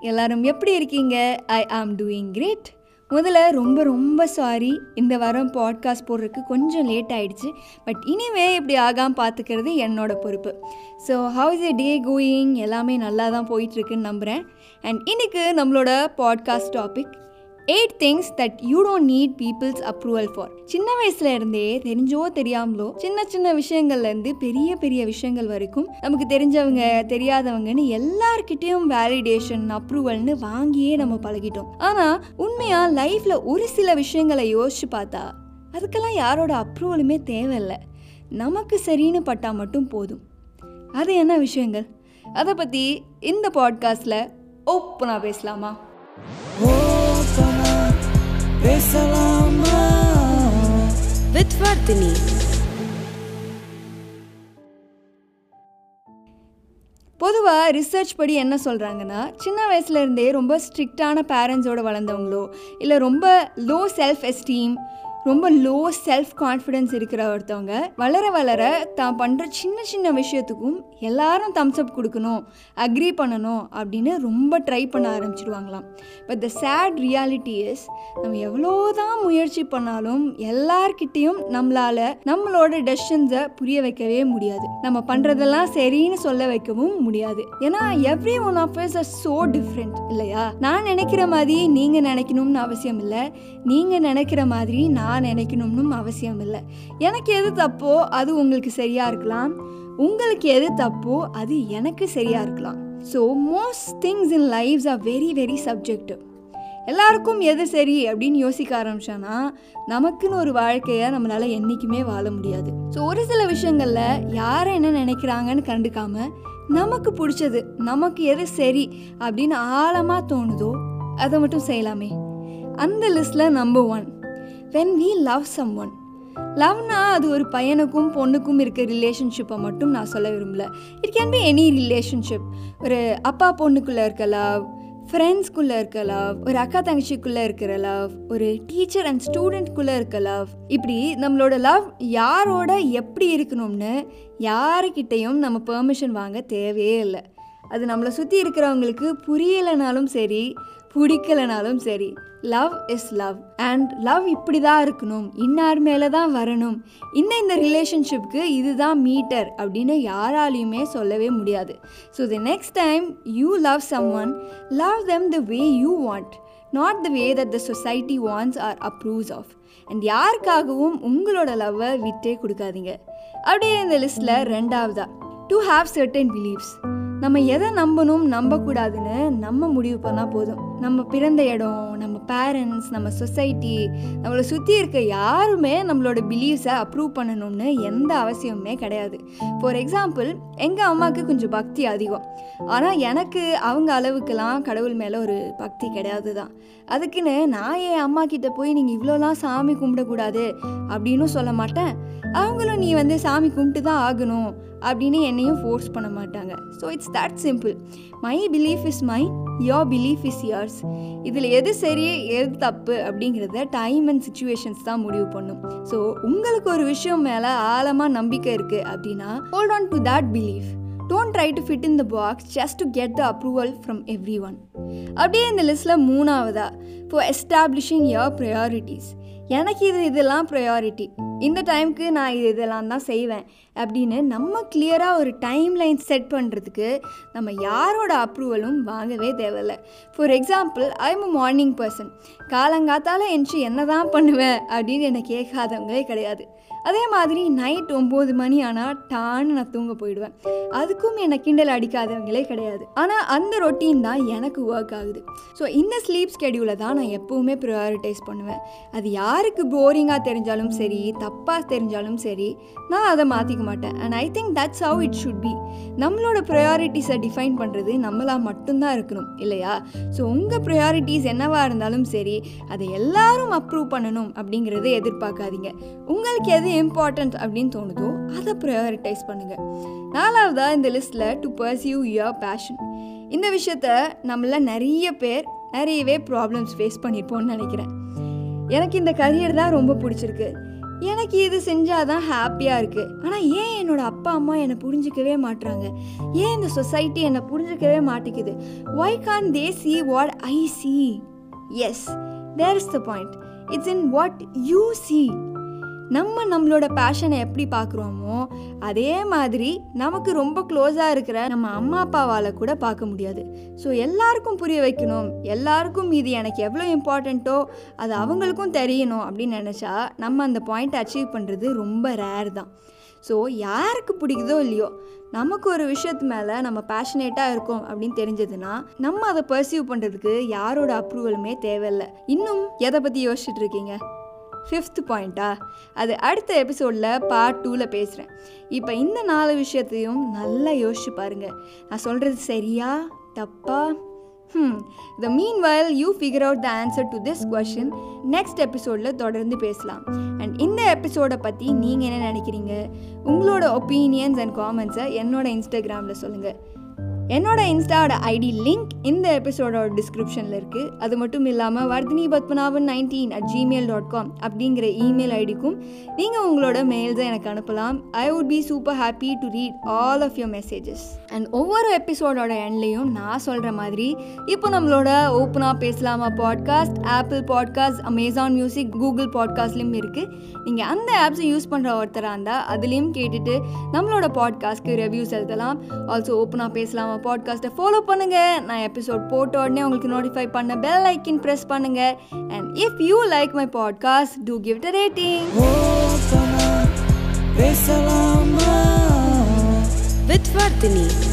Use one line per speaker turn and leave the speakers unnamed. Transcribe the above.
எல்லாரும் எப்படி இருக்கீங்க? ஐ ஆம் டூயிங் கிரேட் முதல்ல ரொம்ப ரொம்ப சாரி இந்த வாரம் பாட்காஸ்ட் போடுறதுக்கு கொஞ்சம் லேட் ஆகிடுச்சு பட் இனிமே இப்படி ஆகாமல் பார்த்துக்கிறது என்னோட பொறுப்பு. So how is a day going எல்லாமே நல்லா தான் போயிட்டுருக்குன்னு நம்புகிறேன் அண்ட் இன்றைக்கு நம்மளோட podcast topic eight things that you don't need people's approval for சின்ன வயசுல இருந்தே தெரிஞ்சோ தெரியாமலோ சின்ன சின்ன விஷயங்கள்ல இருந்து பெரிய பெரிய விஷயங்கள் வரைக்கும் நமக்கு தெரிஞ்சவங்க தெரியாதவங்கன்னு எல்லார்கிட்டயும் வேலிடேஷன் அப்ரூவல்னு வாங்கியே நம்ம பழகிட்டோம். ஆனா உண்மையா லைஃப்ல ஒரு சில விஷயங்களை யோசிச்சு பார்த்தா அதுக்கெல்லாம் யாரோட அப்ரூவலுமே தேவையில்லை. நமக்கு சரின்னு பட்டா மட்டும் போதும். அது என்ன விஷயங்கள்? அதை பற்றி இந்த பாட்காஸ்டில் ஓப்பனாக பேசலாமா?
ஓ! பேசலாமா
with Vardhini.
பொதுவாக ரிசர்ச் படி என்ன சொல்கிறாங்கன்னா சின்ன வயசுலேருந்தே ரொம்ப ஸ்ட்ரிக்டான பேரண்ட்ஸோடு வளர்ந்தவங்களோ இல்லை ரொம்ப லோ செல்ஃப் எஸ்டீம் ரொம்ப லோ செல்ஃப் கான்ஃபிடென்ஸ் இருக்கிற ஒருத்தவங்க வளர வளர தான் பண்ணுற சின்ன சின்ன விஷயத்துக்கும் எல்லாரும் தம்ஸ்அப் கொடுக்கணும் அக்ரி பண்ணணும் அப்படின்னு ரொம்ப ட்ரை பண்ண ஆரம்பிச்சிடுவாங்களாம் but the sad reality is நம்ம எவ்வளோ தான் முயற்சி பண்ணாலும் எல்லார்கிட்டேயும் நம்மளால் நம்மளோட டெசிஷன்ஸை புரிய வைக்கவே முடியாது. நம்ம பண்ணுறதெல்லாம் சரின்னு சொல்ல வைக்கவும் முடியாது. ஏன்னா every one of us are so different இல்லையா? நான் நினைக்கிற மாதிரி நீங்கள் நினைக்கணும்னு அவசியம் இல்லை. நீங்கள் நினைக்கிற மாதிரி நான் நான் நினைக்கணும்னு அவசியம் இல்லை எனக்கு எது தப்போ அது உங்களுக்கு சரியாக இருக்கலாம். உங்களுக்கு எது தப்போ அது எனக்கு சரியாக இருக்கலாம். So most things in life's are very very subjective எல்லாருக்கும் எது சரி அப்படின்னு யோசிக்க ஆரம்பிச்சோன்னா நமக்குன்னு ஒரு வாழ்க்கையை நம்மளால் என்றைக்குமே வாழ முடியாது. ஸோ ஒரு சில விஷயங்களில் யாரை என்ன நினைக்கிறாங்கன்னு கண்டுக்காம நமக்கு பிடிச்சது நமக்கு எது சரி அப்படின்னு ஆழமாக தோணுதோ அதை மட்டும் செய்யலாமே. அந்த லிஸ்ட்டில் number one when we love someone லவ்னா அது ஒரு பையனுக்கும் பொண்ணுக்கும் இருக்க ரிலேஷன்ஷிப்பை மட்டும் நான் சொல்ல விரும்பல. It can be any relationship ஒரு அப்பா பொண்ணுக்குள்ளே இருக்க லவ் ஃப்ரெண்ட்ஸ்குள்ளே இருக்க லவ் ஒரு அக்கா தங்கச்சிக்குள்ளே இருக்கிற லவ் ஒரு டீச்சர் அண்ட் ஸ்டூடெண்ட்குள்ளே இருக்க லவ் இப்படி நம்மளோட லவ் யாரோட எப்படி இருக்கணும்னு யாருக்கிட்டேயும் நம்ம பெர்மிஷன் வாங்க தேவையே இல்லை. அது நம்மளை சுற்றி இருக்கிறவங்களுக்கு புரியலைனாலும் சரி பிடிக்கலனாலும் சரி love is love and love இப்படி தான் இருக்கணும் இன்னார் மேலே தான் வரணும். இந்த இந்த ரிலேஷன்ஷிப்க்கு இதுதான் மீட்டர் அப்படின்னு யாராலையுமே சொல்லவே முடியாது. So the next time you love someone love them the way you want not the way that the society wants or approves of and யாருக்காகவும் உங்களோட லவ்வை விட்டே கொடுக்காதீங்க. அப்படியே இந்த லிஸ்ட்டில் ரெண்டாவதா. டு ஹாவ் சர்டன் பிலீவ்ஸ் நம்ம எதை நம்பணும் நம்பக்கூடாதுன்னு நம்ம முடிவு பண்ணால் போதும். நம்ம பிறந்த இடம் நம்ம பேரண்ட்ஸ் நம்ம சொசைட்டி நம்மளை சுற்றி இருக்க யாருமே நம்மளோட பிலீவ்ஸை அப்ரூவ் பண்ணணும்னு எந்த அவசியமுமே கிடையாது. ஃபார் எக்ஸாம்பிள் எங்கள் அம்மாவுக்கு கொஞ்சம் பக்தி அதிகம். ஆனால் எனக்கு அவங்க அளவுக்கெல்லாம் கடவுள் மேலே ஒரு பக்தி கிடையாது தான் அதுக்குன்னு நான் என் அம்மா கிட்டே போய் நீங்கள் இவ்வளோலாம் சாமி கும்பிடக்கூடாது? அப்படின்னு சொல்ல மாட்டேன். அவங்களும் நீ வந்து சாமி கும்பிட்டு தான் ஆகணும் அப்படின்னு என்னையும் ஃபோர்ஸ் பண்ண மாட்டாங்க. So it's that simple my belief is my your belief is yours இதில் எது சரி எது தப்பு அப்படிங்கிறத டைம் அண்ட் சுச்சுவேஷன்ஸ் தான் முடிவு பண்ணும். ஸோ உங்களுக்கு ஒரு விஷயம் மேலே ஆழமாக நம்பிக்கை இருக்குது அப்படின்னா hold on to that belief don't try to fit in the box just to get the approval from everyone அப்படியே இந்த லிஸ்ட்டில் மூணாவதா? ஃபார் எஸ்டாப்ளிஷிங் யோர் ப்ரையாரிட்டிஸ் எனக்கு இது இதெல்லாம் ப்ரையாரிட்டி இந்த டைமுக்கு நான் இது இதெல்லாம் தான் செய்வேன். அப்படின்னு நம்ம கிளியராக ஒரு டைம் லைன் செட் பண்ணுறதுக்கு நம்ம யாரோட அப்ரூவலும் வாங்கவே தேவையில்ல. For example I am morning person காலங்காத்தால் என்ச்சு என்ன தான் பண்ணுவேன் அப்படின்னு என்னை கேட்காதவங்களே கிடையாது. அதே மாதிரி நைட் ஒம்பது மணி ஆனால் டான்னு நான் தூங்க போயிடுவேன். அதுக்கும் என்னை கிண்டல் அடிக்காதவங்களே கிடையாது. ஆனால் அந்த ரொட்டீன் தான் எனக்கு ஒர்க் ஆகுது. ஸோ இந்த ஸ்லீப் ஸ்கெடியூலை தான் நான் எப்போவுமே ப்ரையாரிட்டைஸ் பண்ணுவேன். அது யாருக்கு போரிங்காக தெரிஞ்சாலும் சரி தப்பாக தெரிஞ்சாலும் சரி நான் அதை மாற்றிக்க மாட்டேன். And I think that's how it should be நம்மளோட ப்ரையாரிட்டிஸை டிஃபைன் பண்ணுறது நம்மளாக மட்டும்தான் இருக்கணும் இல்லையா? ஸோ உங்கள் ப்ரையாரிட்டிஸ் என்னவாக இருந்தாலும் சரி அதை எல்லாரும் அப்ரூவ் பண்ணணும் அப்படிங்கிறத எதிர்பார்க்காதீங்க. உங்களுக்கு எது இம்பார்ட்டன்ட் அப்படின்னு தோணுதோ அதை ப்ரையாரிட்டைஸ் பண்ணுங்கள் நாலாவதாக இந்த லிஸ்ட்டில் டு பர்சியூ யுவர் பேஷன் இந்த விஷயத்த நம்மள நிறைய பேர் நிறையவே ப்ராப்ளம்ஸ் ஃபேஸ் பண்ணியிருப்போம்னு நினைக்கிறேன். எனக்கு இந்த கரியர் தான் ரொம்ப பிடிச்சிருக்கு. எனக்கு இது செஞ்சால் தான் ஹாப்பியாக இருக்குது ஆனால் ஏன் என்னோட அப்பா அம்மா என்னை புரிஞ்சிக்கவே மாட்டுறாங்க ஏன் இந்த சொசைட்டி என்னை புரிஞ்சிக்கவே மாட்டேங்குது? Why can't they see what I see as there is the point it's in what you see நம்ம நம்மளோட பேஷனை எப்படி பார்க்குறோமோ அதே மாதிரி நமக்கு ரொம்ப க்ளோஸாக இருக்கிற நம்ம அம்மா அப்பாவால் கூட பார்க்க முடியாது. ஸோ எல்லாருக்கும் புரிய வைக்கணும். எல்லாருக்கும் இது எனக்கு எவ்வளோ இம்பார்ட்டண்ட்டோ அது அவங்களுக்கும் தெரியணும் அப்படின்னு நினச்சா நம்ம அந்த பாயிண்ட்டை அச்சீவ் பண்ணுறது ரொம்ப ரேர் தான். ஸோ யாருக்கு பிடிக்குதோ இல்லையோ நமக்கு ஒரு விஷயத்து மேலே நம்ம பேஷனேட்டாக இருக்கோம் அப்படின்னு தெரிஞ்சதுன்னா நம்ம அதை பர்சீவ் பண்ணுறதுக்கு யாரோட அப்ரூவலுமே தேவையில்லை. இன்னும் எதை பற்றி யோசிச்சுட்டு இருக்கீங்க? ஃபிஃப்த் பாயிண்ட்டா அது அடுத்த எபிசோடில் பார்ட் டூவில் பேசுகிறேன் இப்போ இந்த நாலு விஷயத்தையும் நல்லா யோசிச்சு பாருங்கள் நான் சொல்கிறது சரியா? தப்பா? ம் the meanwhile you figure out the answer to this question next எபிசோடில் தொடர்ந்து பேசலாம். அண்ட் இந்த எபிசோடை பற்றி நீங்கள் என்ன நினைக்கிறீங்க? உங்களோட ஒப்பீனியன்ஸ் அண்ட் காமெண்ட்ஸை என்னோட இன்ஸ்டாகிராமில் சொல்லுங்கள் என்னோட இன்ஸ்டாவோட ஐடி லிங்க் இந்த எபிசோடோட டிஸ்கிரிப்ஷனில் இருக்குது அது மட்டும் இல்லாமல் Vardhini Padmanabhan nineteen at Gmail dot com அப்படிங்கிற இமெயில் ஐடிக்கும் நீங்கள் உங்களோட மெயில்ஸை எனக்கு அனுப்பலாம். I would be super happy to read all of your messages and ஒவ்வொரு எபிசோடோட எண்ட்லேயும் நான் சொல்கிற மாதிரி இப்போ நம்மளோட ஓப்பனாக பேசலாமா podcast Apple podcast Amazon music Google பாட்காஸ்ட்லேயும் இருக்குது நீங்கள் அந்த ஆப்ஸை யூஸ் பண்ணுற ஒருத்தராக இருந்தால் அதுலேயும் கேட்டுட்டு நம்மளோட பாட்காஸ்ட்க்கு ரிவ்யூஸ் எழுதலாம். ஆல்சோ ஓப்பனாக பேசலாமா பாட்காஸ்ட்டை ஃபாலோ பண்ணுங்கள் நான் எபிசோட் போட்ட உடனே உங்களுக்கு நோட்டிஃபை பண்ண பெல் ஐக்கின் ப்ரெஸ் பண்ணுங்கள் and if you like my podcast do give the rating
with Vardhini.